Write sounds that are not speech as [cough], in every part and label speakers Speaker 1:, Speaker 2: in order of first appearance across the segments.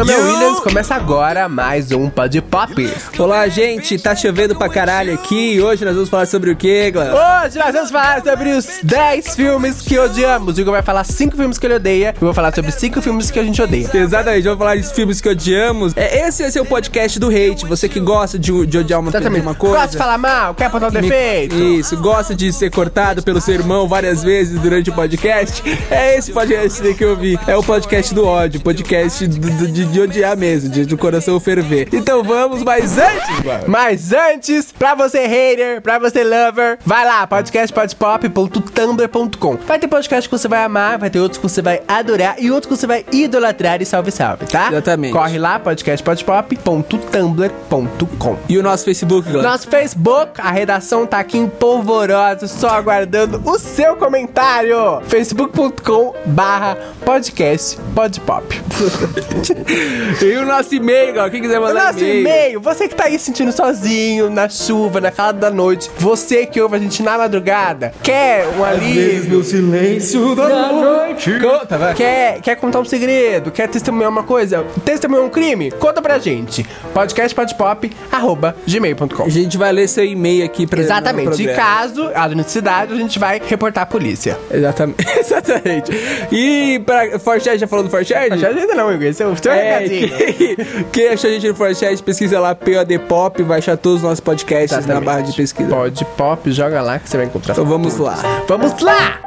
Speaker 1: nome é Williams, começa agora mais um Pod Pop.
Speaker 2: Olá, gente, tá chovendo pra caralho aqui e hoje nós vamos falar sobre o que, Glan?
Speaker 1: Hoje nós vamos falar sobre os 10 filmes que odiamos. O Igor vai falar 5 filmes que ele odeia e eu vou falar sobre 5 filmes que a gente odeia.
Speaker 2: Exatamente, vamos falar de filmes que odiamos. É, esse vai ser o podcast do hate. Você que gosta de, de odiar uma,
Speaker 1: Exatamente.
Speaker 2: uma coisa.
Speaker 1: Gosta de falar mal, quer apontar o
Speaker 2: Me-
Speaker 1: defeito.
Speaker 2: Isso, gosta de ser cortado pelo seu irmão várias vezes durante o podcast. É esse podcast que eu vi. É o podcast do ódio, podcast do- do- de, de odiar mesmo, de, do coração ferver. Então vamos, mas antes, mano.
Speaker 1: Mas antes, pra você hater, pra você lover, vai lá, podcastpodpop.tumblr.com. Vai ter podcast que você vai amar, vai ter outros que você vai adorar e outros que você vai idolatrar e salve salve, tá?
Speaker 2: Exatamente.
Speaker 1: Corre lá, podcastpodpop.tumblr.com.
Speaker 2: E o nosso Facebook, Glan?
Speaker 1: Nosso Facebook, a redação tá aqui em polvorosa, só aguardando o seu comentário. facebook.com barra podcast podpop. [laughs] [laughs]
Speaker 2: E o nosso e-mail, Glan? Quem quiser
Speaker 1: O
Speaker 2: mandar
Speaker 1: nosso e-mail, você que tá aí sentindo sozinho, na chuva, na calada da noite, você que ouve a gente na madrugada, quer um alívio,
Speaker 2: silêncio da noite. Conta, vai.
Speaker 1: quer, quer contar um segredo, quer testemunhar uma coisa, testemunhar um crime, conta pra gente. podcastpodpop.gmail.com
Speaker 2: A gente vai ler seu e-mail aqui pra
Speaker 1: Exatamente.
Speaker 2: no
Speaker 1: E
Speaker 2: programa.
Speaker 1: caso haja necessidade, a gente vai reportar a polícia.
Speaker 2: Exatamente. [laughs] Exatamente. E pra Forchat, já falou do Forchat?
Speaker 1: Já ainda não, Igor. Esse é o
Speaker 2: É,
Speaker 1: recadinho. [laughs]
Speaker 2: quem, quem achou a gente no Forchat, pesquisa lá POD Pop, vai achar todos os nossos podcasts na
Speaker 1: Exatamente.
Speaker 2: barra de pesquisa.
Speaker 1: Pode pop, joga lá que você vai encontrar.
Speaker 2: Então vamos lá.
Speaker 1: Vamos lá!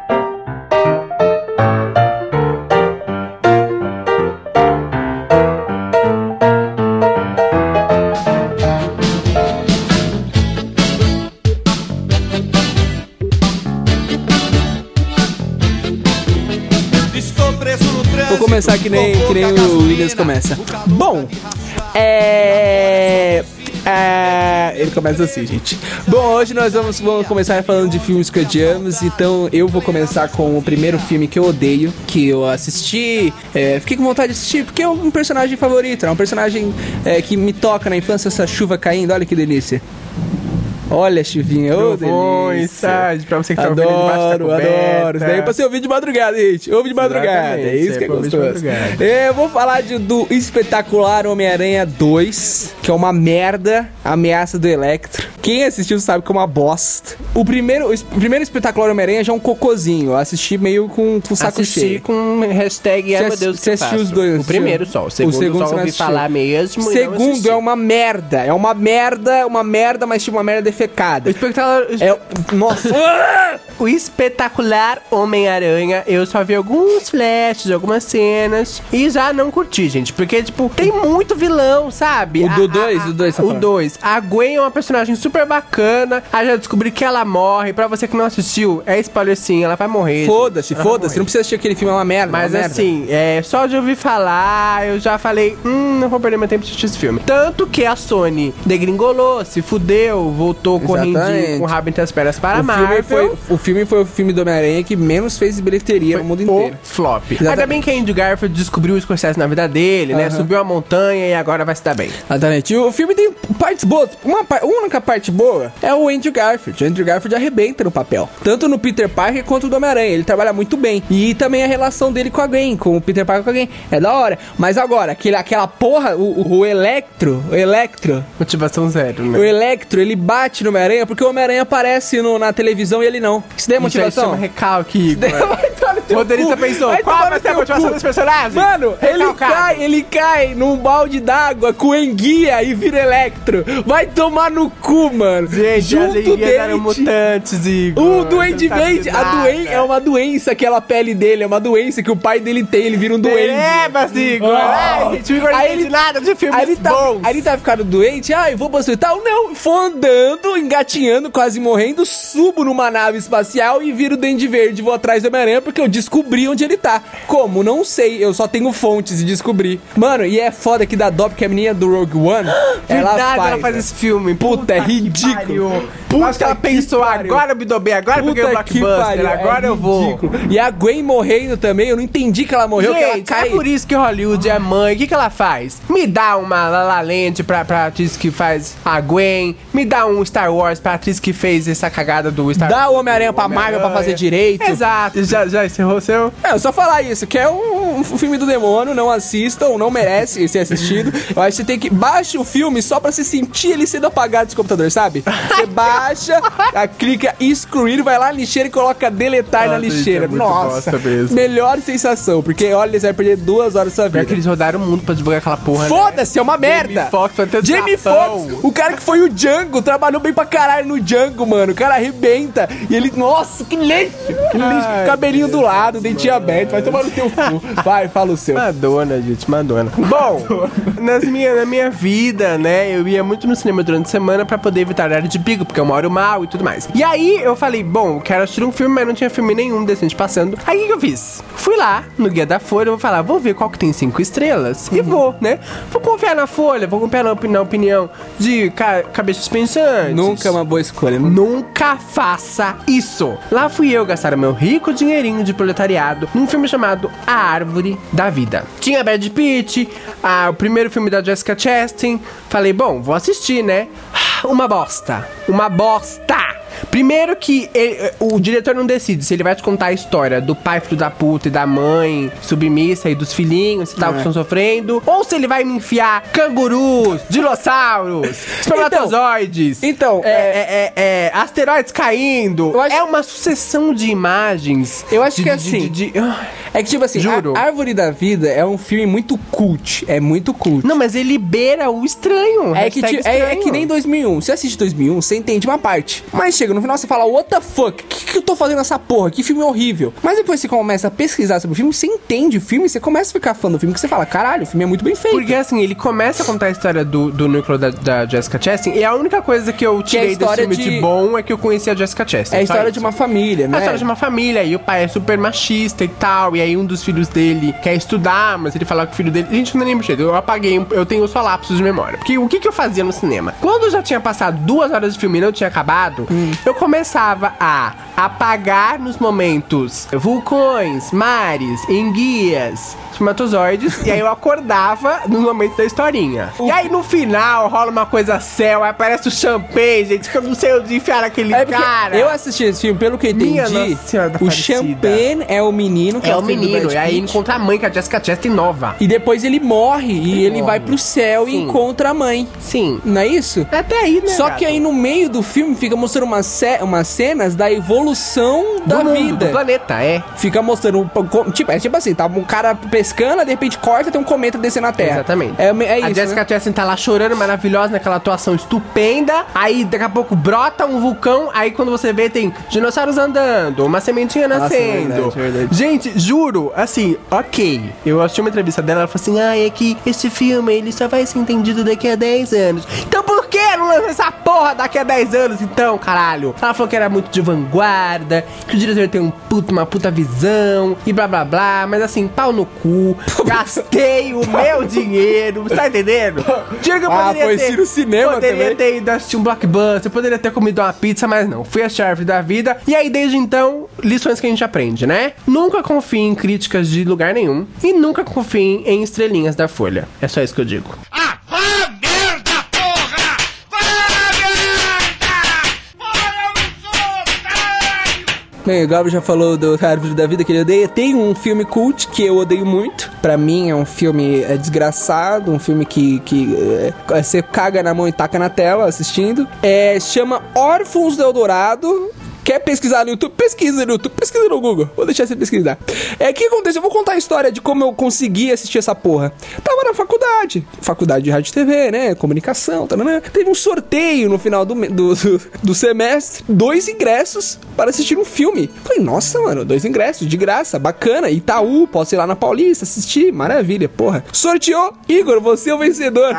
Speaker 2: Vou começar que nem, que nem o Começa. Bom, é. é, ele começa assim, gente. Bom, hoje nós vamos, vamos começar falando de filmes que odiamos. Então eu vou começar com o primeiro filme que eu odeio, que eu assisti. é, fiquei com vontade de assistir, porque é um personagem favorito, é um personagem é, que me toca na infância, essa chuva caindo. Olha que delícia. Olha, chuvinha, ô
Speaker 1: Trovões,
Speaker 2: delícia.
Speaker 1: Pra você que tá ouvindo debaixo da
Speaker 2: Adoro,
Speaker 1: coberta.
Speaker 2: adoro. Isso daí é pra você ouvir de madrugada, gente. Ouve de madrugada.
Speaker 1: Exatamente,
Speaker 2: É isso que é
Speaker 1: é
Speaker 2: gostoso. É, eu vou falar de- do espetacular Homem-Aranha 2, que é uma merda, ameaça do Electro. Quem assistiu sabe que é uma bosta. O primeiro, o o primeiro espetacular Homem-Aranha já é um cocôzinho. Eu assisti meio com, com o saco
Speaker 1: Assisti
Speaker 2: cheio.
Speaker 1: com hashtag, ai
Speaker 2: Você
Speaker 1: meu Deus,
Speaker 2: você assistiu os dois,
Speaker 1: O
Speaker 2: assistiu?
Speaker 1: primeiro só, o
Speaker 2: O
Speaker 1: segundo,
Speaker 2: segundo
Speaker 1: só ouvi falar mesmo não
Speaker 2: Segundo é uma merda. É uma merda, uma merda, mas tipo uma merda
Speaker 1: O
Speaker 2: defecada.
Speaker 1: espectacular,
Speaker 2: É. Nossa. [laughs]
Speaker 1: o espetacular Homem-Aranha, eu só vi alguns flashes, algumas cenas e já não curti, gente, porque tipo, tem muito vilão, sabe?
Speaker 2: O do
Speaker 1: a-
Speaker 2: dois,
Speaker 1: a-
Speaker 2: o dois, tá
Speaker 1: O
Speaker 2: falando.
Speaker 1: 2. A Gwen é uma personagem super bacana. Aí já descobri que ela morre. Pra você que não assistiu, é spoiler sim, ela vai morrer.
Speaker 2: Foda-se, foda-se. Não precisa assistir aquele filme, é uma merda.
Speaker 1: Mas
Speaker 2: uma merda.
Speaker 1: assim, é, só de ouvir falar, eu já falei, hum, não vou perder meu tempo de assistir esse filme. Tanto que a Sony degringolou, se fudeu, voltou correndinho
Speaker 2: Exatamente.
Speaker 1: com o rabo entre as pernas para a
Speaker 2: O filme,
Speaker 1: Marvel.
Speaker 2: foi, o filme foi o filme do Homem-Aranha que menos fez bilheteria no mundo inteiro.
Speaker 1: flop.
Speaker 2: Exatamente.
Speaker 1: Ainda bem que Andrew Garfield descobriu o Scorsese na vida dele, né?
Speaker 2: Aham.
Speaker 1: Subiu a montanha e agora vai se dar bem.
Speaker 2: Exatamente. E o filme tem partes boas. Uma par- única parte boa é o Andrew Garfield. O Andrew Garfield arrebenta no papel. Tanto no Peter Parker quanto no Homem-Aranha. Ele trabalha muito bem. E também a relação dele com a Gwen, com o Peter Parker com a Gwen. É da hora. Mas agora, aquele, aquela porra, o, o- o Electro, o Electro,
Speaker 1: Motivação zero, né?
Speaker 2: o Electro, ele bate no Homem-Aranha porque o Homem-Aranha aparece no- na televisão e ele não. Isso daí é
Speaker 1: Isso aí
Speaker 2: motivação?
Speaker 1: recalque, Igor. O roteirista pensou,
Speaker 2: Vai
Speaker 1: qual vai ser a motivação
Speaker 2: cu.
Speaker 1: desse personagem?
Speaker 2: Mano, ele cai, ele cai num balde d'água com enguia e vira electro. Vai tomar no cu, mano.
Speaker 1: Gente, as
Speaker 2: Junto
Speaker 1: eram
Speaker 2: dele.
Speaker 1: mutantes, Igor.
Speaker 2: O Duende Verde,
Speaker 1: de
Speaker 2: a doen é uma doença, aquela pele dele, é uma doença que o pai dele tem, ele vira um doente.
Speaker 1: É, mas Igor.
Speaker 2: Oh.
Speaker 1: Ai, gente, o Igor não
Speaker 2: Aí
Speaker 1: entende
Speaker 2: ele-
Speaker 1: nada de filmes
Speaker 2: Aí ele, tá,
Speaker 1: bons.
Speaker 2: aí ele tá ficando doente, ah, eu vou pro hospital. Não, foi andando, engatinhando, quase morrendo, subo numa nave espacial e viro o Duende Verde, vou atrás do Homem-Aranha porque eu descobri onde ele tá. Como? Não sei, eu só tenho fontes e descobri. Mano, e é foda que da dó, porque a menina do Rogue One, [gasps] ela
Speaker 1: Verdade,
Speaker 2: faz.
Speaker 1: ela faz esse filme.
Speaker 2: Puta, é
Speaker 1: que
Speaker 2: ridículo. Puta
Speaker 1: pensou,
Speaker 2: pariu.
Speaker 1: agora eu me dou bem, agora eu peguei o
Speaker 2: Puta
Speaker 1: blockbuster,
Speaker 2: pariu,
Speaker 1: agora
Speaker 2: é
Speaker 1: eu vou.
Speaker 2: ridículo. E a Gwen morrendo também, eu não entendi que ela morreu, que ela
Speaker 1: Gente,
Speaker 2: cai.
Speaker 1: é por isso que Hollywood é mãe. O que, que ela faz? Me dá uma La La Land pra, pra atriz que faz a Gwen. Me dá um Star Wars pra atriz que fez essa cagada do Star
Speaker 2: Dá o Homem-Aranha pra Marvel pra fazer direito.
Speaker 1: Exato. Já, já encerrou o seu?
Speaker 2: É, só falar isso, que é um, um filme do demônio, não assistam, não merece ser assistido. Eu acho que você tem que. Baixe o filme só pra você sentir ele sendo apagado desse computador, sabe? Você baixa, [laughs] [laughs] a, clica excluir, vai lá na lixeira e coloca deletar na
Speaker 1: Nossa, gente,
Speaker 2: lixeira.
Speaker 1: é
Speaker 2: Nossa, melhor sensação, porque olha, você vai perder duas horas da sua
Speaker 1: Pior
Speaker 2: vida.
Speaker 1: que eles rodaram o mundo pra divulgar aquela porra. né?
Speaker 2: Foda-se, é uma merda!
Speaker 1: Jamie Foxx vai ter
Speaker 2: Jamie. Foxx, o cara que foi o Django, trabalhou bem pra caralho no Django, mano. O cara arrebenta. E ele, nossa, que lixo! Que lixo,
Speaker 1: Ai,
Speaker 2: cabelinho do lado, dentinho aberto. Vai tomar no teu cu. Vai, fala o seu.
Speaker 1: Madonna, gente, Madonna. Bom, nas minha, na minha vida, né, eu ia muito no cinema durante a semana pra poder evitar horário de pico, porque eu moro mal e tudo mais. E aí eu falei, bom, quero assistir um filme, mas não tinha filme nenhum decente passando. Aí o que que eu fiz? Fui lá no Guia da Folha, vou falar, vou ver qual que tem cinco estrelas e vou, né? Vou confiar na Folha, vou confiar na, na opinião de ca cabeças pensantes.
Speaker 2: Nunca é uma boa escolha.
Speaker 1: Nunca faça isso. Lá fui eu gastar o meu rico dinheirinho de proletariado num filme chamado A Árvore da Vida. Tinha Brad Pitt, ah, o primeiro filme da Jessica Chastain. Falei, bom, vou assistir, né? Uma bosta. Uma bosta. Primeiro que ele- o diretor não decide se ele vai te contar a história do pai filho da puta e da mãe submissa e dos filhinhos e tal que
Speaker 2: É.
Speaker 1: estão sofrendo, ou se ele vai me enfiar cangurus, dinossauros, [laughs] espermatozoides,
Speaker 2: então,
Speaker 1: é, é, é, é, asteroides caindo.
Speaker 2: Acho-
Speaker 1: É uma sucessão de imagens.
Speaker 2: Eu acho
Speaker 1: de-
Speaker 2: que
Speaker 1: de-
Speaker 2: assim-
Speaker 1: de- de- ah.
Speaker 2: É que, tipo assim,
Speaker 1: Juro.
Speaker 2: a Árvore da Vida é um filme muito cult. É muito cult.
Speaker 1: Não, mas ele beira o estranho.
Speaker 2: É que,
Speaker 1: hashtag
Speaker 2: ti- é, é
Speaker 1: estranho.
Speaker 2: que nem 2001. Você assiste 2001, você entende uma parte. Mas chega no final, você fala, what the fuck? O que, que eu tô fazendo nessa porra? Que filme horrível. Mas depois você começa a pesquisar sobre o filme, você entende o filme, você começa a ficar fã do filme, que você fala, caralho, o filme é muito bem feito.
Speaker 1: Porque assim, ele começa a contar a história do, do núcleo da, da Jessica Chastain e a única coisa que eu
Speaker 2: é a
Speaker 1: tirei desse filme de...
Speaker 2: de-
Speaker 1: bom é que eu conheci a Jessica Chastain.
Speaker 2: É a história
Speaker 1: isso.
Speaker 2: de uma família,
Speaker 1: É
Speaker 2: né?
Speaker 1: a história de uma família, e o pai é super machista e tal, e aí um dos filhos dele quer estudar, mas ele fala que o filho dele. Gente, não lembro jeito, eu apaguei, eu tenho só lapsos de memória. Porque o que, que eu fazia no cinema? Quando já tinha passado duas horas de filme e não tinha acabado,
Speaker 2: Hum.
Speaker 1: Eu começava a apagar nos momentos vulcões, mares, enguias, espermatozoides, e aí eu acordava nos momentos da historinha. E aí no final rola uma coisa céu, aí aparece o champanhe, gente, que eu não sei onde enfiar aquele
Speaker 2: É
Speaker 1: cara.
Speaker 2: eu assisti esse filme, pelo que eu entendi, o. Champagne é o menino que é,
Speaker 1: É o menino, e aí encontra a mãe, que é a Jessica Chastain nova.
Speaker 2: E depois ele morre e ele
Speaker 1: morre.
Speaker 2: vai pro céu e
Speaker 1: Sim.
Speaker 2: encontra a mãe.
Speaker 1: Sim.
Speaker 2: Não é isso?
Speaker 1: Até aí, né?
Speaker 2: Só
Speaker 1: gato?
Speaker 2: que aí no meio do filme fica mostrando umas, ce- umas cenas da evolução
Speaker 1: do
Speaker 2: da
Speaker 1: mundo,
Speaker 2: vida.
Speaker 1: do planeta, é.
Speaker 2: Fica mostrando, tipo, é tipo assim, tá um cara pescando, de repente corta, tem um cometa descendo na Terra.
Speaker 1: Exatamente.
Speaker 2: É, é isso,
Speaker 1: a Jessica
Speaker 2: né?
Speaker 1: Chastain tá lá chorando, maravilhosa, naquela atuação estupenda. Aí daqui a pouco brota um vulcão. Aí quando você vê, tem dinossauros andando, uma sementinha
Speaker 2: Nossa,
Speaker 1: nascendo.
Speaker 2: verdade, verdade.
Speaker 1: Gente, juro, assim, ok. Eu assisti uma entrevista dela, ela falou assim: ah, é que esse filme ele só vai ser entendido daqui a 10 anos. Então por que não lança essa porra daqui a 10 anos, então, caralho? Ela falou que era muito de vanguarda, que o diretor tem um puto, uma puta visão e blá blá blá. Mas assim, pau no cu. [laughs] Gastei o meu dinheiro, tá entendendo? Dinheiro que eu
Speaker 2: Ah,
Speaker 1: poderia
Speaker 2: foi
Speaker 1: ter.
Speaker 2: no cinema
Speaker 1: Poderia
Speaker 2: também?
Speaker 1: ter ido assistir um blockbuster, poderia ter comido uma pizza, mas não. Fui a árvore da vida. E aí, desde então, lições que a gente aprende, né? Nunca confie em críticas de lugar nenhum. E nunca confie em estrelinhas da Folha. É só isso que eu digo.
Speaker 2: Bem, o Gabriel já falou do Árvore da Vida que ele odeia. Tem um filme cult que eu odeio muito. Pra mim é um filme é, desgraçado, um filme que, que é, você caga na mão e taca na tela assistindo. É, chama Órfãos do Eldorado. Quer pesquisar no YouTube? Pesquisa no YouTube, pesquisa no Google. Vou deixar você pesquisar. É, o que aconteceu? Eu vou contar a história de como eu consegui assistir essa porra. Tava na faculdade, faculdade de rádio e TV, né? Comunicação, taranã. Teve um sorteio no final do, do, do, do semestre, dois ingressos para assistir um filme. Falei, nossa, mano, dois ingressos, de graça, bacana. Itaú, posso ir lá na Paulista assistir, maravilha, porra. Sorteou, Igor, você é o vencedor.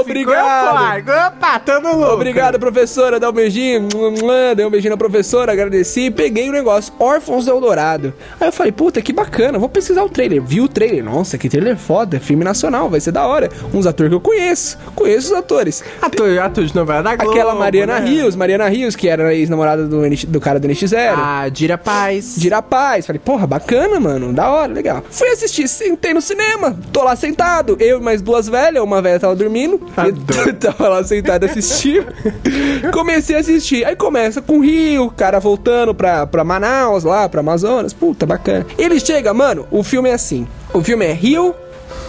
Speaker 2: Obrigado.
Speaker 1: Ficou, opa, todo mundo.
Speaker 2: Obrigado, professora. Dá um beijinho. Dei um beijinho na professora, agradeci e peguei o negócio. Órfãos do Eldorado. Aí eu falei, puta, que bacana. Vou pesquisar o trailer. Vi o trailer. Nossa, que trailer foda. Filme nacional, vai ser da hora. Uns atores que eu conheço. Conheço os atores.
Speaker 1: Ator, ator de novela da Globo.
Speaker 2: Aquela Mariana
Speaker 1: né?
Speaker 2: Rios, Mariana Rios, que era a ex-namorada do, do cara do NX0.
Speaker 1: A Dira Paz.
Speaker 2: Dira Paz. Falei, porra, bacana, mano. Da hora, legal. Fui assistir, sentei no cinema. Tô lá sentado. Eu e mais duas velhas. Uma velha tava dormindo. [laughs] Tava lá sentado assistindo. [laughs] Comecei a assistir. Aí começa com rio, cara cara voltando pra, pra Manaus, lá, pra Amazonas. Puta, bacana. Ele chega, mano, o filme é assim. O filme é rio,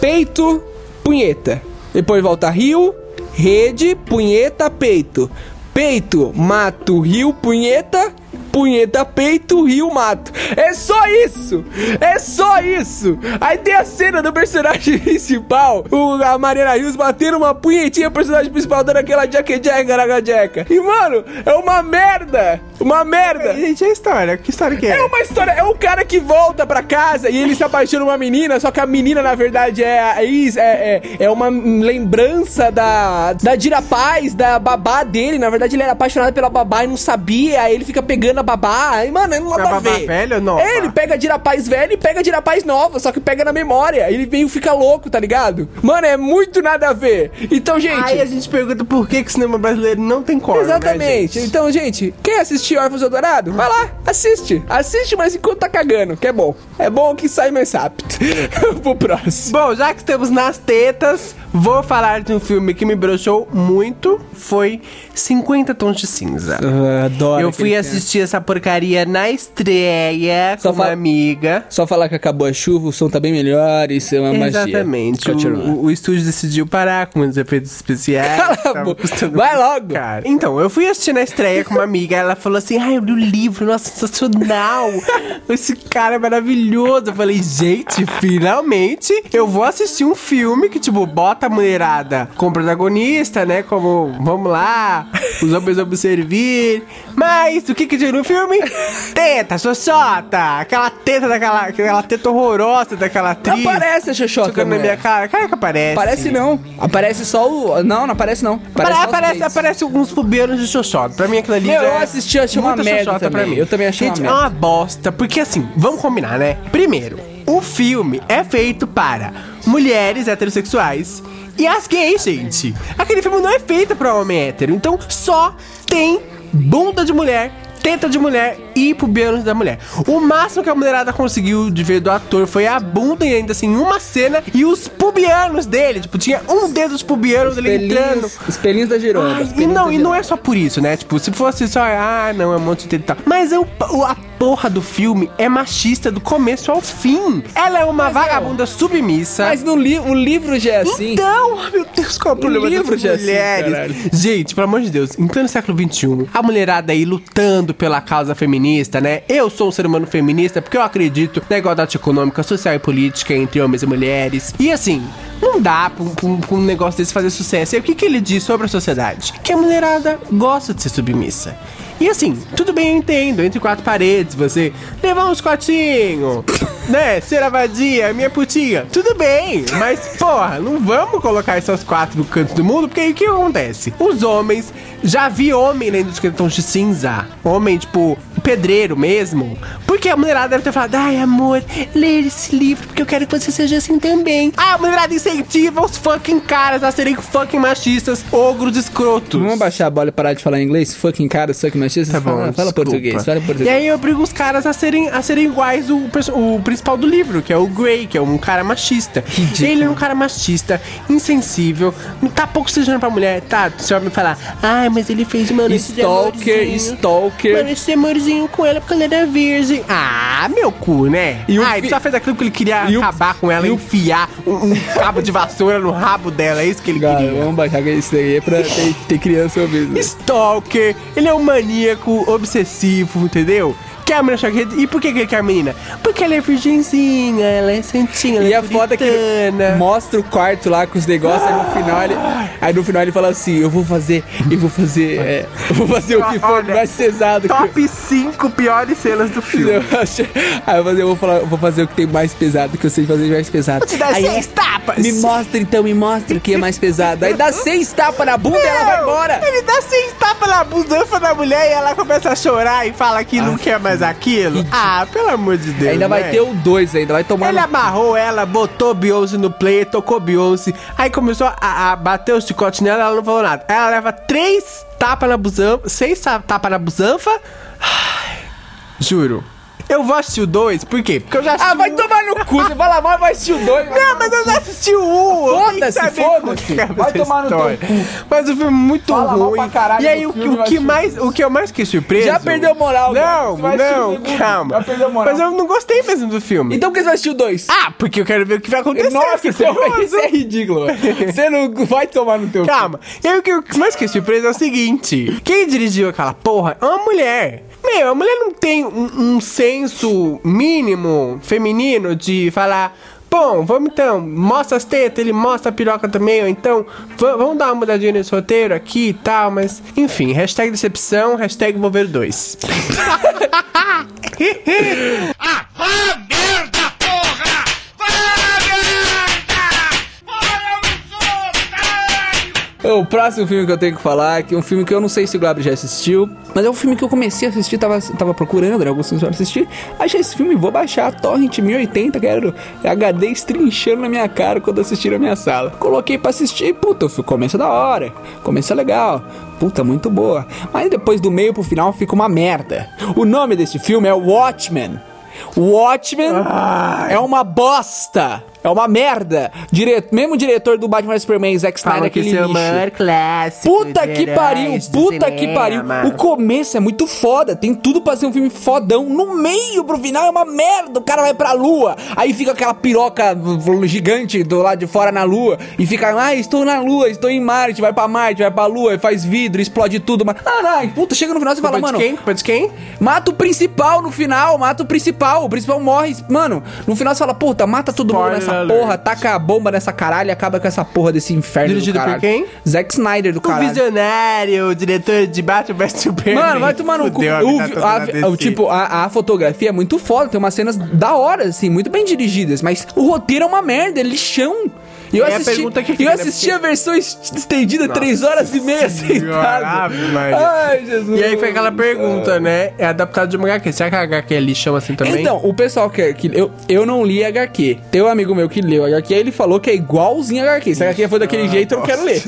Speaker 2: peito, punheta. Depois volta rio, rede, punheta, peito. Peito, mato, rio, punheta, punheta, peito, rio, mato. É só isso! É só isso! Aí tem a cena do personagem [laughs] principal, o, a Mariana Rios batendo uma punhetinha, o personagem principal dando aquela jack jack, garaga jack. E, mano, é uma merda! Uma merda!
Speaker 1: Gente, é história. Que história que é?
Speaker 2: É uma história, é um cara que volta pra casa e ele se apaixona uma menina, só que a menina, na verdade, é a ex, é, é, é uma lembrança da, da Dira Paz, da babá dele. Na verdade, ele era apaixonado pela babá e não sabia, aí ele fica pegando a babá. E, mano, é nada
Speaker 1: A
Speaker 2: a
Speaker 1: babá
Speaker 2: ver.
Speaker 1: velha nova?
Speaker 2: É, ele pega a Dira Paz velha e pega a Dira Paz nova, só que pega na memória. Ele veio fica louco, tá ligado? Mano, é muito nada a ver. Então, gente.
Speaker 1: Aí a gente pergunta por que, que o cinema brasileiro não tem cor.
Speaker 2: Exatamente.
Speaker 1: Né, gente?
Speaker 2: então, gente, quer assistir Órfãos do Dourado? Vai lá, assiste. Assiste, mas enquanto tá cagando, que é bom. É bom que sai mais rápido. [laughs] Pro próximo.
Speaker 1: Bom, já que estamos nas tetas, vou falar de um filme que me broxou muito. Foi 50 Tons de Cinza.
Speaker 2: adoro.
Speaker 1: Eu fui assistir essa porcaria na estreia
Speaker 2: Só
Speaker 1: com uma amiga.
Speaker 2: Só falar que acabou a chuva, o som tá bem melhor, isso é uma magia.
Speaker 1: Exatamente. O, o, estúdio decidiu parar com os efeitos especiais. [laughs]
Speaker 2: Cala Vai logo.
Speaker 1: caro. Então, eu fui assistir na estreia com uma amiga. Ela falou assim: Ai, eu li o livro, nossa, sensacional. Esse cara é maravilhoso. Eu falei: Gente, finalmente eu vou assistir um filme que, tipo, bota a mulherada como protagonista, né? Como, vamos lá, os homens vão servir. Mas o que que tinha no filme? Teta, xoxota, aquela teta daquela, aquela teta horrorosa daquela atriz.
Speaker 2: Não aparece a Xoxota,
Speaker 1: na minha cara. Cara que aparece.
Speaker 2: Aparece não. Aparece só o. Não, não aparece não.
Speaker 1: Aparece,
Speaker 2: peitos.
Speaker 1: aparece alguns pubianos de xoxota. Pra mim aquilo ali
Speaker 2: Meu, eu
Speaker 1: é
Speaker 2: assisti, achei uma merda
Speaker 1: xoxota
Speaker 2: também. Eu também achei uma
Speaker 1: Gente,
Speaker 2: merda.
Speaker 1: é uma bosta. Porque assim, vamos combinar, né? Primeiro, o filme é feito para mulheres heterossexuais e as gays, gente. Aquele filme não é feito pra homem hétero. Então só tem bunda de mulher. Teta de mulher e pubianos da mulher. O máximo que a mulherada conseguiu de ver do ator foi a bunda e ainda assim uma cena e os pubianos dele. Tipo, tinha um dedo dos pubianos dele entrando.
Speaker 2: Os pelinhos da girona.
Speaker 1: Ai, e não, e não é só por isso, né? Tipo, se fosse só, ah, não, é um monte de teta e tal. Mas eu, o- a porra do filme é machista do começo ao fim. Ela é uma vagabunda submissa.
Speaker 2: Mas no li o livro já é assim.
Speaker 1: Então, ai, meu Deus, qual é o problema
Speaker 2: livro
Speaker 1: dessas
Speaker 2: já é assim,
Speaker 1: mulheres? Gente, pelo amor de Deus, em pleno século XXI, a mulherada aí lutando pela causa feminista, né? Eu sou um ser humano feminista porque eu acredito na igualdade econômica, social e política entre homens e mulheres. E assim, não dá pra um, pra pra um negócio desse fazer sucesso. E o que, que ele diz sobre a sociedade? Que a mulherada gosta de ser submissa. E assim, tudo bem, eu entendo. Entre quatro paredes, você levar uns cotinhos, [coughs] né? Ser a vadia, minha putinha. Tudo bem, mas porra, não vamos colocar essas quatro no canto do mundo, porque aí o que acontece? Os homens, já vi homem lendo os tons de cinza. Homem, tipo, pedreiro mesmo. Porque a mulherada deve ter falado, ai amor, lê esse livro porque eu quero que você seja assim também. Ah, a mulherada incentiva os fucking caras a serem fucking machistas, ogros escrotos.
Speaker 2: Vamos baixar a bola e parar de falar inglês? Fucking cara, fucking machista?
Speaker 1: Tá bom,
Speaker 2: fala, fala português, fala
Speaker 1: E
Speaker 2: português.
Speaker 1: aí eu obrigo os caras a serem, a serem iguais o, o principal do livro, que é o Grey, que é um cara machista. Ele é um cara machista, insensível, não tá pouco sejando pra mulher, tá? Você vai me falar, ai, mas ele fez de
Speaker 2: Stalker,
Speaker 1: amorzinho.
Speaker 2: stalker.
Speaker 1: Mano, esse amorzinho com ela porque ela era virgem. Ah, meu cu, né?
Speaker 2: E o
Speaker 1: ah, ele só fez aquilo que ele queria
Speaker 2: E o-
Speaker 1: acabar com ela,
Speaker 2: e o-
Speaker 1: enfiar um, um cabo de vassoura no rabo dela. É isso que ele
Speaker 2: Cara,
Speaker 1: queria.
Speaker 2: vamos baixar isso daí é pra ter, ter criança ouvindo.
Speaker 1: Stalker, ele é um maníaco obsessivo, entendeu? Quer a menina. E por que que ele quer a menina? Porque ela é virgenzinha, ela é santinha, ela
Speaker 2: E
Speaker 1: é
Speaker 2: a foto é que
Speaker 1: puritana.
Speaker 2: mostra o quarto lá com os negócios, aí no final ele. Aí no final ele fala assim, eu vou fazer, eu vou fazer. é, eu vou fazer o que for
Speaker 1: Olha,
Speaker 2: mais pesado que
Speaker 1: Top 5 piores cenas do filme.
Speaker 2: eu acho. Aí eu vou, fazer, eu vou falar, eu vou fazer o que tem mais pesado, que eu sei fazer mais pesado.
Speaker 1: te dar
Speaker 2: Aí
Speaker 1: seis tapas.
Speaker 2: Me mostra então, me mostra o que é mais pesado. Aí dá seis tapas na bunda e ela vai
Speaker 1: Meu,
Speaker 2: embora.
Speaker 1: Ele dá seis tapas na busanfa da mulher e ela começa a chorar e fala que não quer mais aquilo. Ah, pelo amor de Deus.
Speaker 2: Ainda vai
Speaker 1: né?
Speaker 2: ter o dois ainda, vai tomar.
Speaker 1: Ele
Speaker 2: no-
Speaker 1: amarrou ela, botou Beyoncé no play, tocou Beyoncé. Aí começou a, a bater o chicote nela, ela não falou nada. Ela leva três tapas na busanfa, seis ta- tapas na busanfa. Ai, juro. Eu vou assistir o 2, por quê? Porque eu já assisti
Speaker 2: Ah, vai
Speaker 1: o-
Speaker 2: tomar no cu. Você fala mal, vai assistir o 2.
Speaker 1: Não, mas eu já assisti o 1. eu tenho que
Speaker 2: Foda-se, foda-se. Vai tomar no teu
Speaker 1: história. Mas o filme é muito
Speaker 2: Fala
Speaker 1: ruim. e aí, o, que-
Speaker 2: filme,
Speaker 1: o que mais, o que eu mais fiquei surpreso...
Speaker 2: Já perdeu moral, cara.
Speaker 1: Não, não, calma.
Speaker 2: Já perdeu moral.
Speaker 1: Mas eu não gostei mesmo do filme.
Speaker 2: Então por que você vai assistir o 2?
Speaker 1: Ah, porque eu quero ver o que vai acontecer.
Speaker 2: Nossa, isso é, isso é ridículo. Você não vai tomar no teu cu.
Speaker 1: Calma. E aí o que eu mais fiquei surpreso é o seguinte: quem dirigiu aquela porra é uma mulher. Meu, a mulher não tem um, um senso mínimo feminino de falar. Bom, vamos então, mostra as tetas, ele mostra a piroca também, ou então, va- vamos dar uma mudadinha nesse roteiro aqui e tal, mas, enfim, hashtag decepção, hashtag vou ver dois. [laughs]
Speaker 3: Ah, vá a merda,
Speaker 2: O próximo filme que eu tenho que falar, que é um filme que eu não sei se o Gabriel já assistiu, mas é um filme que eu comecei a assistir, tava, tava procurando, né? Alguns filmes pra assistir. Achei esse filme, vou baixar a Torrent 1080, quero HD estrinchando na minha cara quando assistir na minha sala. Coloquei pra assistir e, puta, o começo é da hora, começo é legal, puta, muito boa. Mas depois do meio pro final fica uma merda. O nome desse filme é Watchmen. Watchmen é uma bosta. É uma merda. Dire... Mesmo diretor do Batman Superman, Zack Snyder, aquele lixo.
Speaker 1: clássico.
Speaker 2: Puta que pariu, puta que pariu. O começo é muito foda, tem tudo pra ser um filme fodão. No meio pro final é uma merda. O cara vai pra lua, aí fica aquela piroca gigante do lado de fora na lua e fica, ah, estou na lua, estou em Marte, vai pra Marte, vai pra lua, faz vidro, explode tudo. Mas, ah, não, puta, chega no final você fala, mano,
Speaker 1: quem? De quem?
Speaker 2: Mata o principal no final, mata o principal. O principal morre. Mano, no final você fala, puta, mata todo mundo
Speaker 1: Spoiler
Speaker 2: nessa
Speaker 1: alert.
Speaker 2: porra, taca a bomba nessa caralho e acaba com essa porra desse inferno
Speaker 1: Dirigido
Speaker 2: do
Speaker 1: por quem?
Speaker 2: Zack Snyder do
Speaker 1: O
Speaker 2: caralho.
Speaker 1: visionário, o diretor de Batman vs Superman.
Speaker 2: Mano, vai tomar no cu. O- a- o tipo, a, a fotografia é muito foda, tem umas cenas da hora, assim, muito bem dirigidas, mas o roteiro é uma merda, é lixão. E eu
Speaker 1: É a
Speaker 2: assisti, eu assisti
Speaker 1: Porque-
Speaker 2: a versão est- estendida, 3 horas e meia
Speaker 1: Maria.
Speaker 2: Ai, Jesus.
Speaker 1: E aí foi aquela pergunta, né? É adaptado de uma HQ. Será que a HQ é lixão assim também?
Speaker 2: Então, o pessoal que, que eu, eu não li HQ. Tem um amigo meu que leu HQ, ele falou que é igualzinho a HQ. Se a HQ for daquele jeito, eu não quero ler.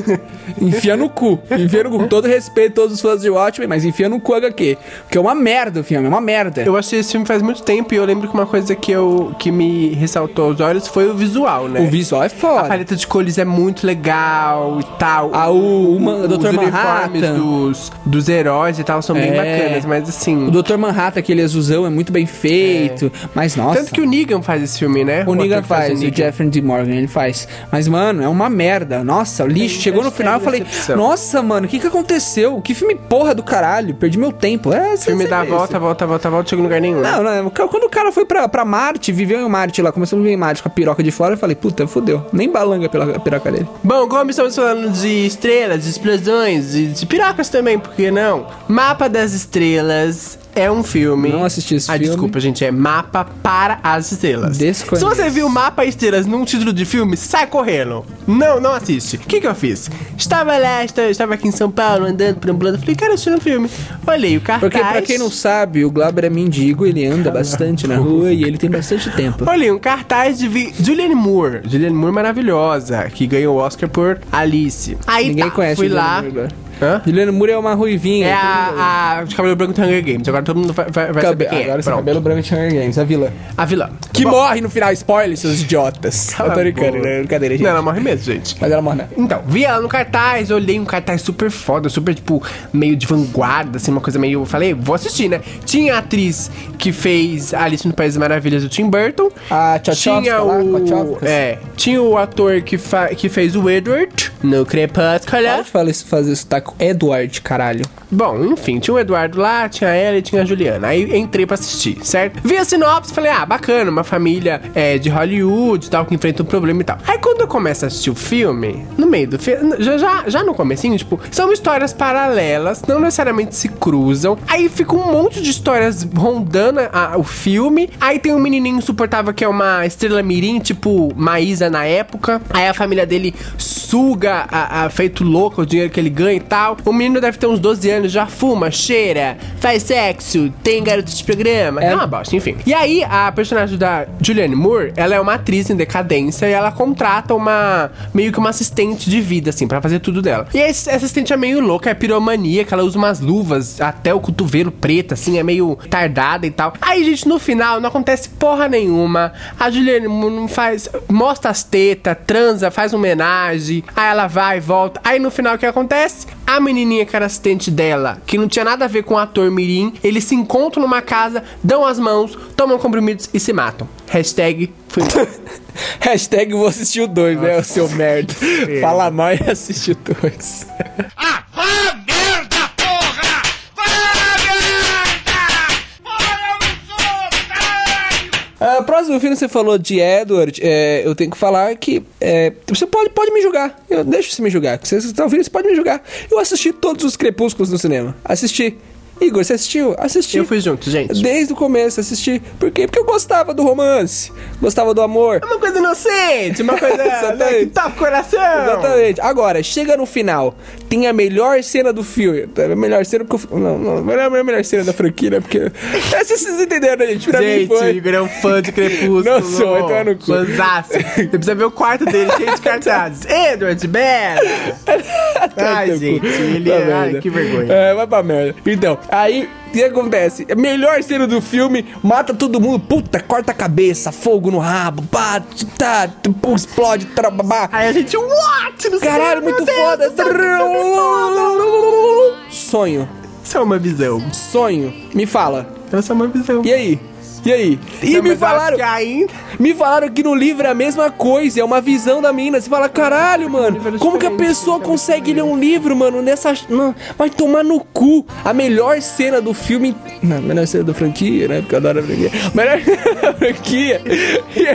Speaker 2: Enfia no cu. Enfia no cu. Com todo respeito a todos os fãs de Watchmen, mas enfia no cu HQ. Porque é uma merda o filme, é uma merda.
Speaker 1: Eu assisti esse filme faz muito tempo e eu lembro que uma coisa que, eu, que me ressaltou aos olhos foi o visual, né?
Speaker 2: O visual é
Speaker 1: A
Speaker 2: foda.
Speaker 1: Paleta de cores é muito legal e tal.
Speaker 2: Ah, o- o
Speaker 1: Os
Speaker 2: Dr.
Speaker 1: uniformes
Speaker 2: Manhattan.
Speaker 1: dos, dos heróis e tal são bem
Speaker 2: É.
Speaker 1: bacanas, mas assim...
Speaker 2: O Dr. Manhattan, aquele azulzão, é muito bem feito. Mas, nossa.
Speaker 1: Tanto que o Negan faz esse filme, né?
Speaker 2: O
Speaker 1: ator
Speaker 2: Negan
Speaker 1: que
Speaker 2: faz, o Jeffrey D. Morgan, ele faz. Mas, mano, é uma merda. Nossa, o lixo. Chegou no
Speaker 1: hashtag
Speaker 2: final, eu falei,
Speaker 1: decepção.
Speaker 2: nossa, mano, o que que aconteceu? Que filme porra do caralho. Perdi meu tempo. É,
Speaker 1: O filme dá volta, volta, volta, volta, chega em lugar nenhum.
Speaker 2: Não, não, quando o cara foi pra, pra Marte, viveu em Marte lá, começou a viver em Marte com a piroca de fora, eu falei, puta, fudeu. Nem balanga pela piroca dele.
Speaker 1: Bom, como estamos falando de estrelas, de explosões, de, de pirocas também, por que não? Mapa das Estrelas é um filme.
Speaker 2: Não assisti esse
Speaker 1: ah,
Speaker 2: filme.
Speaker 1: desculpa, gente, é Mapa para as Estrelas.
Speaker 2: Desconheço.
Speaker 1: Se você viu Mapa Estrelas num título de filme, sai correndo. Não, não assiste. O que que eu fiz? Estava lá, estava, estava aqui em São Paulo, andando, perambulando, falei, quero assistir um filme. Olhei o cartaz.
Speaker 2: Porque, pra quem não sabe, o Glauber é mendigo, ele anda bastante na rua e ele tem bastante tempo.
Speaker 1: Olhei um cartaz de vi... Julianne Moore. Julianne Moore maravilhosa, que ganhou o Oscar por Alice. Aí
Speaker 2: Ninguém
Speaker 1: tá,
Speaker 2: conhece
Speaker 1: fui
Speaker 2: Julianne
Speaker 1: lá.
Speaker 2: Moore, agora.
Speaker 1: Hã?
Speaker 2: Juliano Moore é uma ruivinha.
Speaker 1: É a, a de cabelo branco do Hunger Games. Agora todo mundo vai, vai,
Speaker 2: Cabe-
Speaker 1: saber quem
Speaker 2: Agora
Speaker 1: é. Pronto.
Speaker 2: cabelo branco de Hunger Games, a vilã.
Speaker 1: A vilã.
Speaker 2: Que
Speaker 1: Bom,
Speaker 2: morre no final, spoiler, seus idiotas.
Speaker 1: cala
Speaker 2: Eu tô
Speaker 1: a
Speaker 2: brincando, né? Brincadeira, gente.
Speaker 1: Não, ela morre mesmo, gente.
Speaker 2: Mas ela morre, né?
Speaker 1: Então, vi ela no cartaz, olhei um cartaz super foda, super, tipo, meio de vanguarda, assim, uma coisa meio. Eu falei, vou assistir, né? Tinha a atriz que fez Alice no País das Maravilhas do Tim Burton.
Speaker 2: A Tchotchkovska
Speaker 1: Tinha
Speaker 2: lá,
Speaker 1: o.
Speaker 2: Tchotchkovskas.
Speaker 1: É, tinha o ator que, fa... que fez o Edward no Crepúsculo.
Speaker 2: Pode falar isso, fazer isso, tá Edward, caralho.
Speaker 1: Bom, enfim, tinha o Eduardo lá, tinha ela e tinha a Juliana. Aí entrei pra assistir, certo? Vi a sinopse falei, ah, bacana, uma família é, de Hollywood e tal, que enfrenta um problema e tal. Aí quando eu começo a assistir o filme, no meio do filme, já, já, já no comecinho, tipo, são histórias paralelas, não necessariamente se cruzam. Aí fica um monte de histórias rondando a- o filme. Aí tem um menininho insuportável que é uma estrela mirim, tipo Maísa na época. Aí a família dele suga, a, a- feito louco, o dinheiro que ele ganha e tal. O menino deve ter uns 12 anos, Já fuma, cheira, faz sexo, tem garoto de programa. É, uma bosta, enfim. E aí, a personagem da Julianne Moore, ela é uma atriz em decadência e ela contrata uma. meio que uma assistente de vida, assim, pra fazer tudo dela. E essa assistente é meio louca, é piromaníaca, ela usa umas luvas até o cotovelo preta, assim, é meio tardada e tal. Aí, gente, no final, não acontece porra nenhuma. A Julianne Moore não faz. mostra as tetas, transa, faz homenagem. Aí ela vai e volta. Aí no final, o que acontece? A menininha que era assistente dela, que não tinha nada a ver com o ator Mirim, eles se encontram numa casa, dão as mãos, tomam comprimidos e se matam. Hashtag fui [laughs]
Speaker 2: Hashtag vou assistir o 2, né, o seu merda. [laughs] Fala mal e assiste o 2.
Speaker 3: Ah,
Speaker 2: Ah, próximo filme você falou de Edward, é, eu tenho que falar que é, você pode, pode me julgar. Eu você me julgar. Você está ouvindo, você pode me julgar. Eu assisti todos os crepúsculos no cinema. Assisti. Igor, você assistiu? Assisti.
Speaker 1: Eu fui junto, gente.
Speaker 2: Desde o começo, assisti. Por quê? Porque eu gostava do romance. Gostava do amor.
Speaker 1: É uma coisa inocente, uma coisa [laughs] né, que toca o coração.
Speaker 2: Exatamente. Agora, chega no final, tem a melhor cena do filme. A melhor cena porque eu, Não, não, não é a melhor cena da franquia, né? Porque. [laughs] Essa vocês entenderam, né, gente? Pra mim
Speaker 1: Gente,
Speaker 2: foi.
Speaker 1: o Igor é um fã de Crepúsculo.
Speaker 2: Não sou, vai tomar no cu.
Speaker 1: Fãzaço. Você precisa ver o quarto dele, cheio de cartazes. [laughs] Edward, Bella. Ai, gente, ele
Speaker 2: Tá
Speaker 1: é... Ai, que vergonha.
Speaker 2: É, vai pra merda. Então, aí. O que acontece? Melhor cena do filme, mata todo mundo, puta, corta a cabeça, fogo no rabo, pá, tá, explode, trababá.
Speaker 1: Aí a gente, what? Não
Speaker 2: Caralho, muito
Speaker 1: Deus
Speaker 2: foda. Sonho,
Speaker 1: Isso é uma visão.
Speaker 2: sonho. Me fala.
Speaker 1: Essa é uma visão.
Speaker 2: E aí? E aí? E
Speaker 1: Não,
Speaker 2: me falaram,
Speaker 1: que ainda...
Speaker 2: me falaram que no livro é a mesma coisa, é uma visão da mina. Você fala, caralho, mano,
Speaker 1: é
Speaker 2: como que a pessoa
Speaker 1: é muito
Speaker 2: consegue ler um livro, mano, nessa. Não, vai tomar no cu. A melhor cena do filme. Não, a melhor cena da franquia, né? Porque eu adoro a franquia. Melhor [laughs] cena da franquia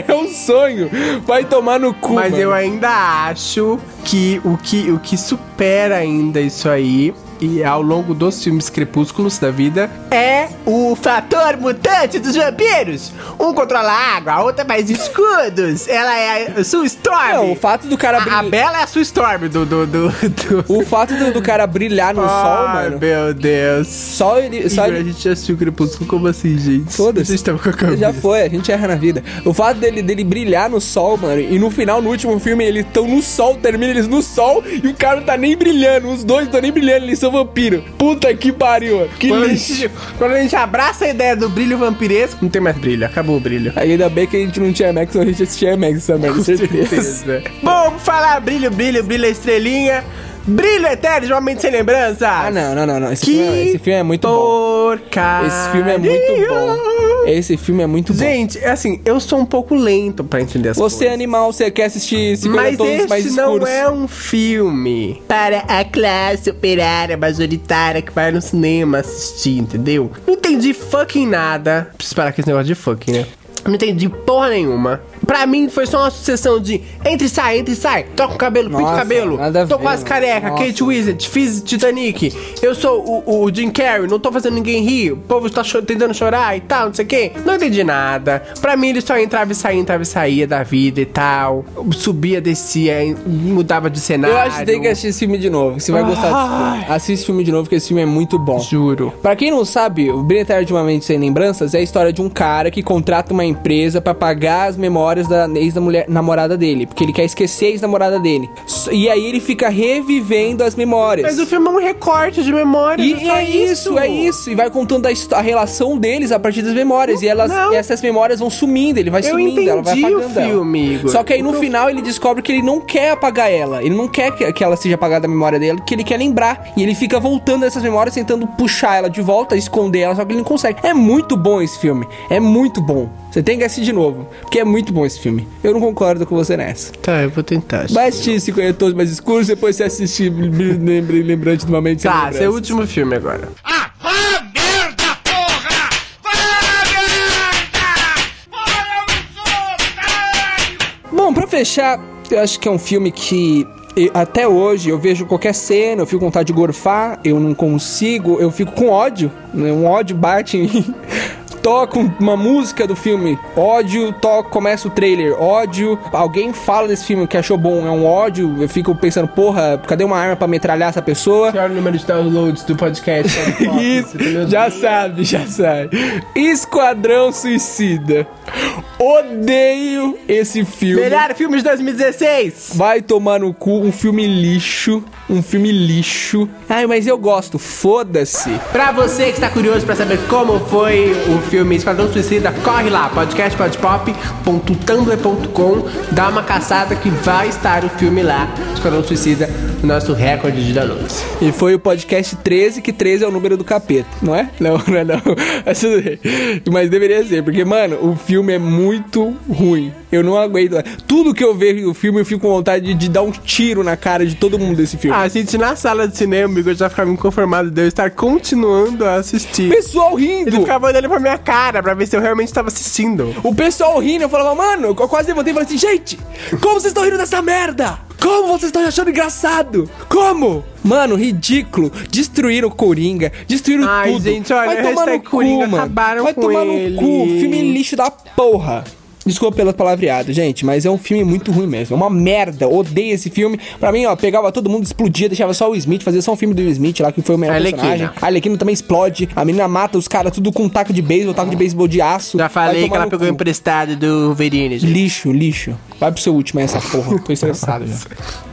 Speaker 2: é um sonho. Vai tomar no cu.
Speaker 1: Mas
Speaker 2: mano.
Speaker 1: eu ainda acho que o que, o que supera ainda isso aí, e ao longo dos filmes crepúsculos da vida, é o fator mutante dos vampiros. Um controla a água, a outra faz escudos. Ela é a Sue Storm.
Speaker 2: Não, o fato do cara
Speaker 1: a, a
Speaker 2: brilhar.
Speaker 1: Bela é a Sue Storm do... do, do, do...
Speaker 2: O fato do, do cara brilhar no sol,
Speaker 1: Ai,
Speaker 2: mano.
Speaker 1: meu Deus.
Speaker 2: Só ele. Só
Speaker 1: Igor,
Speaker 2: ele...
Speaker 1: a gente já assistiu Crepúsculo, como assim, gente?
Speaker 2: Foda-se.
Speaker 1: Vocês estão com a cabeça.
Speaker 2: Já foi, a gente erra na vida. O fato dele, dele brilhar no sol, mano, e no final, no último filme, eles estão no sol, termina eles no sol, e o cara não tá nem brilhando. Os dois estão nem brilhando, eles são vampiro. Puta que pariu. Que
Speaker 1: Quando a,
Speaker 2: lixo.
Speaker 1: gente, quando a gente abraça a ideia do brilho vampiresco, não tem mais brilho, acabou o brilho.
Speaker 2: Ainda bem que a gente não tinha Max, a gente assistia Max essa merda, certeza.
Speaker 1: Certeza. Bom, vamos falar brilho, brilho, brilho, estrelinha. Brilho eterno de uma mente sem lembrança.
Speaker 2: Ah, não, não, não, não. Esse,
Speaker 1: Que
Speaker 2: filme, é- esse filme é muito bom.
Speaker 1: porcaria.
Speaker 2: Esse filme é muito bom. Esse filme é muito bom.
Speaker 1: Gente, é assim, eu sou um pouco lento pra entender as
Speaker 2: Você é
Speaker 1: coisas.
Speaker 2: animal, você quer assistir 50
Speaker 1: Mas
Speaker 2: tons mais
Speaker 1: esse não
Speaker 2: escuros.
Speaker 1: é um filme para a classe operária majoritária que vai no cinema assistir, entendeu? Não entendi fucking nada. Preciso parar com esse negócio de fucking, né? Não entendi porra nenhuma. Pra mim foi só uma sucessão de entre e sai, entre e sai, toca o cabelo, pinta o cabelo, tô
Speaker 2: ver,
Speaker 1: quase careca,
Speaker 2: Nossa.
Speaker 1: Kate Winslet, fiz Titanic, eu sou o, o Jim Carrey, não tô fazendo ninguém rir, o povo tá cho- tentando chorar e tal, não sei o quê. Não entendi nada. Pra mim ele só entrava e saía, entrava e saía da vida e tal. Subia, descia, mudava de cenário.
Speaker 2: Eu acho que tem que assistir esse filme de novo. Você vai gostar desse filme. Assiste esse filme de novo, porque esse filme é muito bom.
Speaker 1: Juro.
Speaker 2: Pra quem não sabe, o Brilho Eterno de uma Mente Sem Lembranças é a história de um cara que contrata uma empresa pra pagar as memórias da ex-namorada dele. Porque ele quer esquecer a ex-namorada dele. E aí ele fica revivendo as memórias.
Speaker 1: Mas o filme é um recorte de memória.
Speaker 2: E
Speaker 1: só
Speaker 2: é isso, é isso. E vai contando a, a relação deles a partir das memórias. e elas, e essas memórias vão sumindo, ele vai
Speaker 1: Eu
Speaker 2: sumindo, ela vai
Speaker 1: o
Speaker 2: apagando ela.
Speaker 1: filme, Igor.
Speaker 2: Só que aí no
Speaker 1: O
Speaker 2: final ele descobre que ele não quer apagar ela. Ele não quer que, que ela seja apagada da memória dele, que ele quer lembrar. E ele fica voltando essas memórias, tentando puxar ela de volta, esconder ela, só que ele não consegue. É muito bom esse filme. É muito bom. Você tem que assistir de novo. Porque é muito bom esse filme. Eu não concordo com você nessa.
Speaker 1: Tá, eu vou tentar.
Speaker 2: Assistir 50 Tons Mais Escuros, depois você assistir Lembre- Lembrante de uma Mente
Speaker 1: Tá, esse é o último filme agora.
Speaker 3: Ah, vá merda, porra! Vá merda!
Speaker 2: Bom, pra fechar, eu acho que é um filme que até hoje eu vejo qualquer cena, eu fico com vontade de gorfar, eu não consigo, eu fico com ódio, né? um ódio bate em mim. Toca um- uma música do filme, ódio, toca, começa o trailer, ódio, alguém fala desse filme que achou bom, é um ódio, eu fico pensando, porra, cadê uma arma pra metralhar essa pessoa?
Speaker 1: Olha o número de downloads do podcast. [laughs]
Speaker 2: Isso, já sabe, já sabe. Esquadrão Suicida. Odeio esse filme.
Speaker 1: Melhor filme de 2016.
Speaker 2: Vai tomar no cu um filme lixo. Um filme lixo. Ai, mas eu gosto. Foda-se.
Speaker 1: Pra você que está curioso pra saber como foi o filme Esquadrão Suicida, corre lá, podcastpodpop.tumblr.com, dá uma caçada que vai estar o filme lá, Esquadrão Suicida, o nosso recorde de downloads.
Speaker 2: E foi o podcast 13, que 13 é o número do capeta, não é? Não, [laughs] não é não. Mas deveria ser, porque, mano, o filme é muito ruim. Eu não aguento. Tudo que eu vejo no filme, eu fico com vontade de, de dar um tiro na cara de todo mundo desse filme.
Speaker 1: A gente na sala de cinema, eu já ficava inconformado de eu estar continuando a assistir.
Speaker 2: Pessoal rindo.
Speaker 1: Ele ficava olhando pra minha cara pra ver se eu realmente estava assistindo.
Speaker 2: O pessoal rindo, eu falava, mano, eu quase levantei e falei assim, gente, como vocês estão rindo dessa merda? Como vocês estão achando engraçado? Como? Mano, ridículo. Destruíram o Coringa, destruíram
Speaker 1: Ai,
Speaker 2: tudo.
Speaker 1: gente, olha,
Speaker 2: Vai tomar no cu,
Speaker 1: Coringa,
Speaker 2: mano.
Speaker 1: acabaram
Speaker 2: Vai tomar
Speaker 1: ele.
Speaker 2: no cu. Filme lixo da porra. Desculpa pelo palavreado, gente, mas é um filme muito ruim mesmo. É uma merda. Odeio esse filme. Pra mim, ó, pegava todo mundo, explodia, deixava só o Smith, fazia só um filme do Smith lá, que foi o melhor
Speaker 1: Arlequina.
Speaker 2: personagem. A Arlequina também explode. A menina mata os caras tudo com um taco de beisebol, taco de beisebol de aço.
Speaker 1: Já falei que ela pegou
Speaker 2: cu.
Speaker 1: emprestado do Wolverine, gente.
Speaker 2: Lixo, lixo. Vai pro seu último aí, essa porra. Tô estressado já.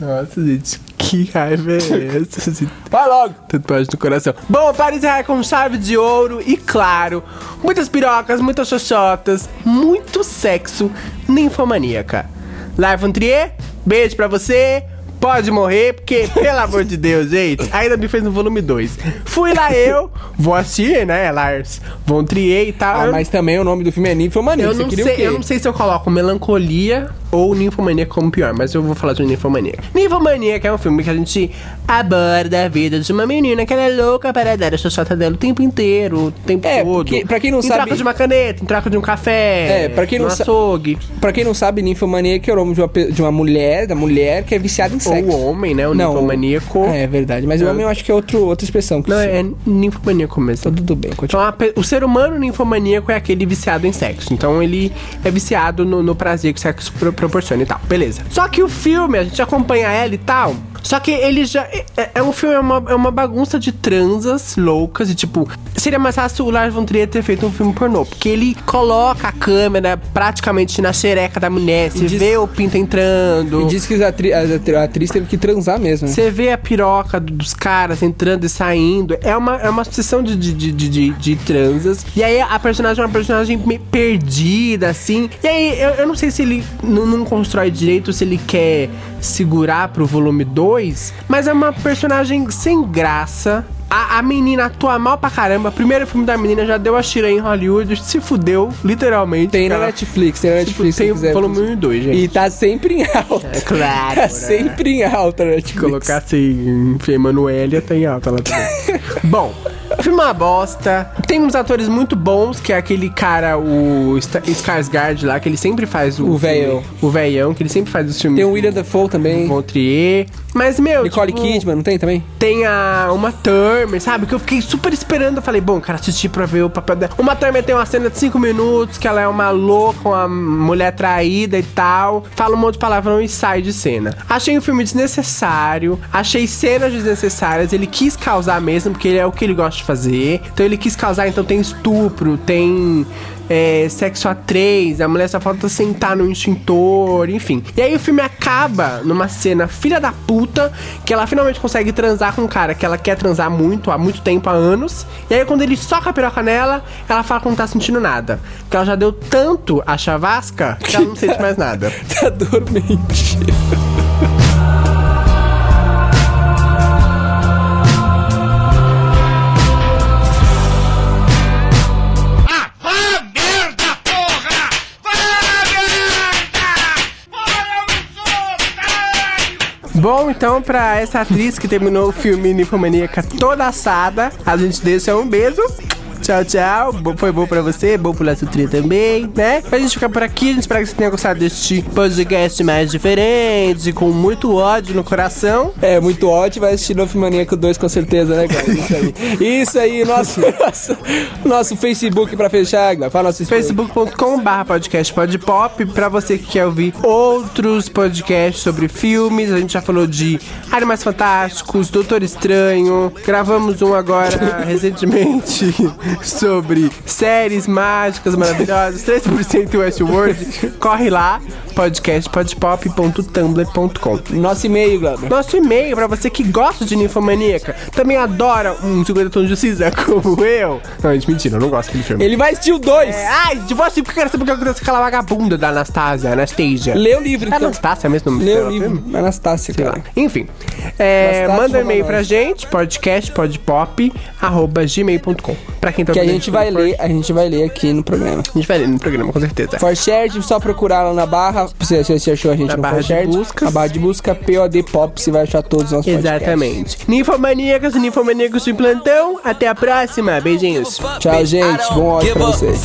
Speaker 2: [laughs]
Speaker 1: Nossa, gente, que raiva é essa?
Speaker 2: Vai logo.
Speaker 1: Tatuagem no coração. Bom, para encerrar com chave de ouro e claro, muitas pirocas, muitas xoxotas, muito sexo, ninfomaníaca. Live Trier, beijo pra você. Pode morrer, porque, [laughs] pelo amor de Deus, gente, ainda me fez no volume 2. Fui lá eu, vou assistir, né, Lars von Trier e tal.
Speaker 2: Ah, mas também o nome do filme é Ninfomania.
Speaker 1: eu
Speaker 2: Você
Speaker 1: não, sei, eu não sei se eu coloco melancolia ou ninfomania como pior, mas eu vou falar de ninfomania. Ninfomania que é um filme que a gente aborda a vida de uma menina que ela é louca para dar a xoxota dela o tempo inteiro, o tempo
Speaker 2: É,
Speaker 1: todo.
Speaker 2: porque- pra quem não
Speaker 1: em
Speaker 2: sabe-
Speaker 1: troca de uma caneta, em troca de um café.
Speaker 2: É, pra quem não sa-
Speaker 1: açougue.
Speaker 2: Pra quem não sabe, ninfomaníaca é o nome de uma, de uma mulher, da mulher que é viciada em sexo.
Speaker 1: Ou o homem, né? O
Speaker 2: Não,
Speaker 1: ninfomaníaco.
Speaker 2: É verdade, mas o
Speaker 1: É.
Speaker 2: homem eu acho que é outro, outra expressão.
Speaker 1: Não, é ninfomaníaco mesmo.
Speaker 2: Tá tudo bem,
Speaker 1: Então,
Speaker 2: continua.
Speaker 1: a pe- o ser humano ninfomaníaco é aquele viciado em sexo. Então, ele é viciado no, no prazer que o sexo pro- proporciona e tal. Beleza. Só que o filme, a gente acompanha ela e tal. Só que ele já. É, é um filme, é uma, é uma bagunça de transas loucas. E tipo, seria mais fácil o Lars von Trier ter feito um filme pornô. Porque ele coloca a câmera praticamente na xereca da mulher. Você
Speaker 2: diz-
Speaker 1: vê o pinto entrando.
Speaker 2: E diz que a, atri- a atri- atriz teve que transar mesmo, né?
Speaker 1: Você vê a piroca do- dos caras entrando e saindo. É uma, é uma sucessão de, de, de, de, de- transas. E aí a personagem é uma personagem perdida, assim. E aí eu, eu não sei se ele não, não constrói direito, se ele quer segurar pro volume 2. Mas é uma personagem sem graça. A, a menina atua mal pra caramba. Primeiro filme da menina já deu a tira em Hollywood, se fudeu, literalmente.
Speaker 2: Tem na
Speaker 1: Ela-
Speaker 2: Netflix, tem na
Speaker 1: Tipo,
Speaker 2: Netflix. se
Speaker 1: tem o
Speaker 2: quiser.
Speaker 1: volume 1 e 2, gente.
Speaker 2: E tá sempre em alta.
Speaker 1: É claro,
Speaker 2: Tá
Speaker 1: né?
Speaker 2: sempre em alta na Netflix.
Speaker 1: Colocar assim, Fê Emanuele tem alta lá também. [laughs] Bom, filme é uma bosta. Tem uns atores muito bons, que é aquele cara, o Skarsgård lá, que ele sempre faz o...
Speaker 2: O velhão.
Speaker 1: O velhão, que ele sempre faz os filmes...
Speaker 2: Tem o William Dafoe também.
Speaker 1: Von Trier. Mas, meu,
Speaker 2: Nicole
Speaker 1: tipo,
Speaker 2: Kidman, não tem também?
Speaker 1: tem a Uma Turner, sabe? Que eu fiquei super esperando. Eu falei, bom, quero assistir pra ver o papel dela. Uma Turner tem uma cena de 5 minutos, que ela é uma louca, uma mulher traída e tal. Fala um monte de palavrão e sai de cena. Achei o filme desnecessário. Achei cenas desnecessárias. Ele quis causar mesmo, porque ele é o que ele gosta de fazer. Então ele quis causar, então tem estupro, tem é, sexo a três, a mulher só falta sentar no extintor, enfim. E aí o filme acaba numa cena filha da puta, que ela finalmente consegue transar com um cara que ela quer transar muito, há muito tempo, há anos. E aí quando ele soca a piroca nela, ela fala que não tá sentindo nada. Que ela já deu tanto a chavasca que ela não sente mais nada. [laughs]
Speaker 2: Tá dormente.
Speaker 1: Bom, então, pra essa atriz que terminou o filme Ninfomaníaca toda assada, a gente deixa um beijo. Tchau, tchau. Foi bom pra você, bom pro Laço Tria também, né? Pra gente ficar por aqui, a gente espera que você tenha gostado deste podcast mais diferente, com muito ódio no coração.
Speaker 2: É, muito ótimo, vai assistir Novo Maníaco 2 com certeza, né, cara? Isso aí. Isso aí, nosso, nosso, nosso Facebook pra fechar. Fala nosso
Speaker 1: facebook.com.br podcast podpop pra você que quer ouvir outros podcasts sobre filmes. A gente já falou de Animais Fantásticos, Doutor Estranho. Gravamos um agora [laughs] recentemente sobre séries mágicas maravilhosas. 3% Westworld. Corre lá, podcastpodpop.tumblr.com.
Speaker 2: Nosso e-mail, Glauber.
Speaker 1: Nosso e-mail pra você que gosta de Ninfomaníaca, também adora um 50 tons de cinza [laughs] como eu. Não, gente, mentira, eu não gosto daquele filme.
Speaker 2: Ele vai assistir o 2.
Speaker 1: É, ai, de você, porque eu quero saber o que acontece com aquela vagabunda da Anastasia, Anastasia.
Speaker 2: Lê o livro,
Speaker 1: É
Speaker 2: então.
Speaker 1: Anastasia mesmo o nome
Speaker 2: Lê o livro.
Speaker 1: filme?
Speaker 2: Anastácia,
Speaker 1: Sei lá.
Speaker 2: cara.
Speaker 1: Enfim, é, manda um e-mail pra gente, podcastpodpop.gmail.com Pra quem
Speaker 2: Que a gente vai ler, a gente vai ler aqui no programa.
Speaker 1: A gente vai ler no programa, com certeza.
Speaker 2: For Shared, só procurar lá na barra. Se se você achou a gente
Speaker 1: Na
Speaker 2: no
Speaker 1: barra
Speaker 2: For
Speaker 1: de
Speaker 2: Shared,
Speaker 1: buscas.
Speaker 2: A barra de busca POD Pop, você vai achar todos os nossos podcasts.
Speaker 1: Exatamente. Ninfomaníacas e ninfomaníacos de plantão. Até a próxima. Beijinhos.
Speaker 2: Tchau, gente. Bom ódio
Speaker 4: give
Speaker 2: pra
Speaker 4: a
Speaker 2: vocês.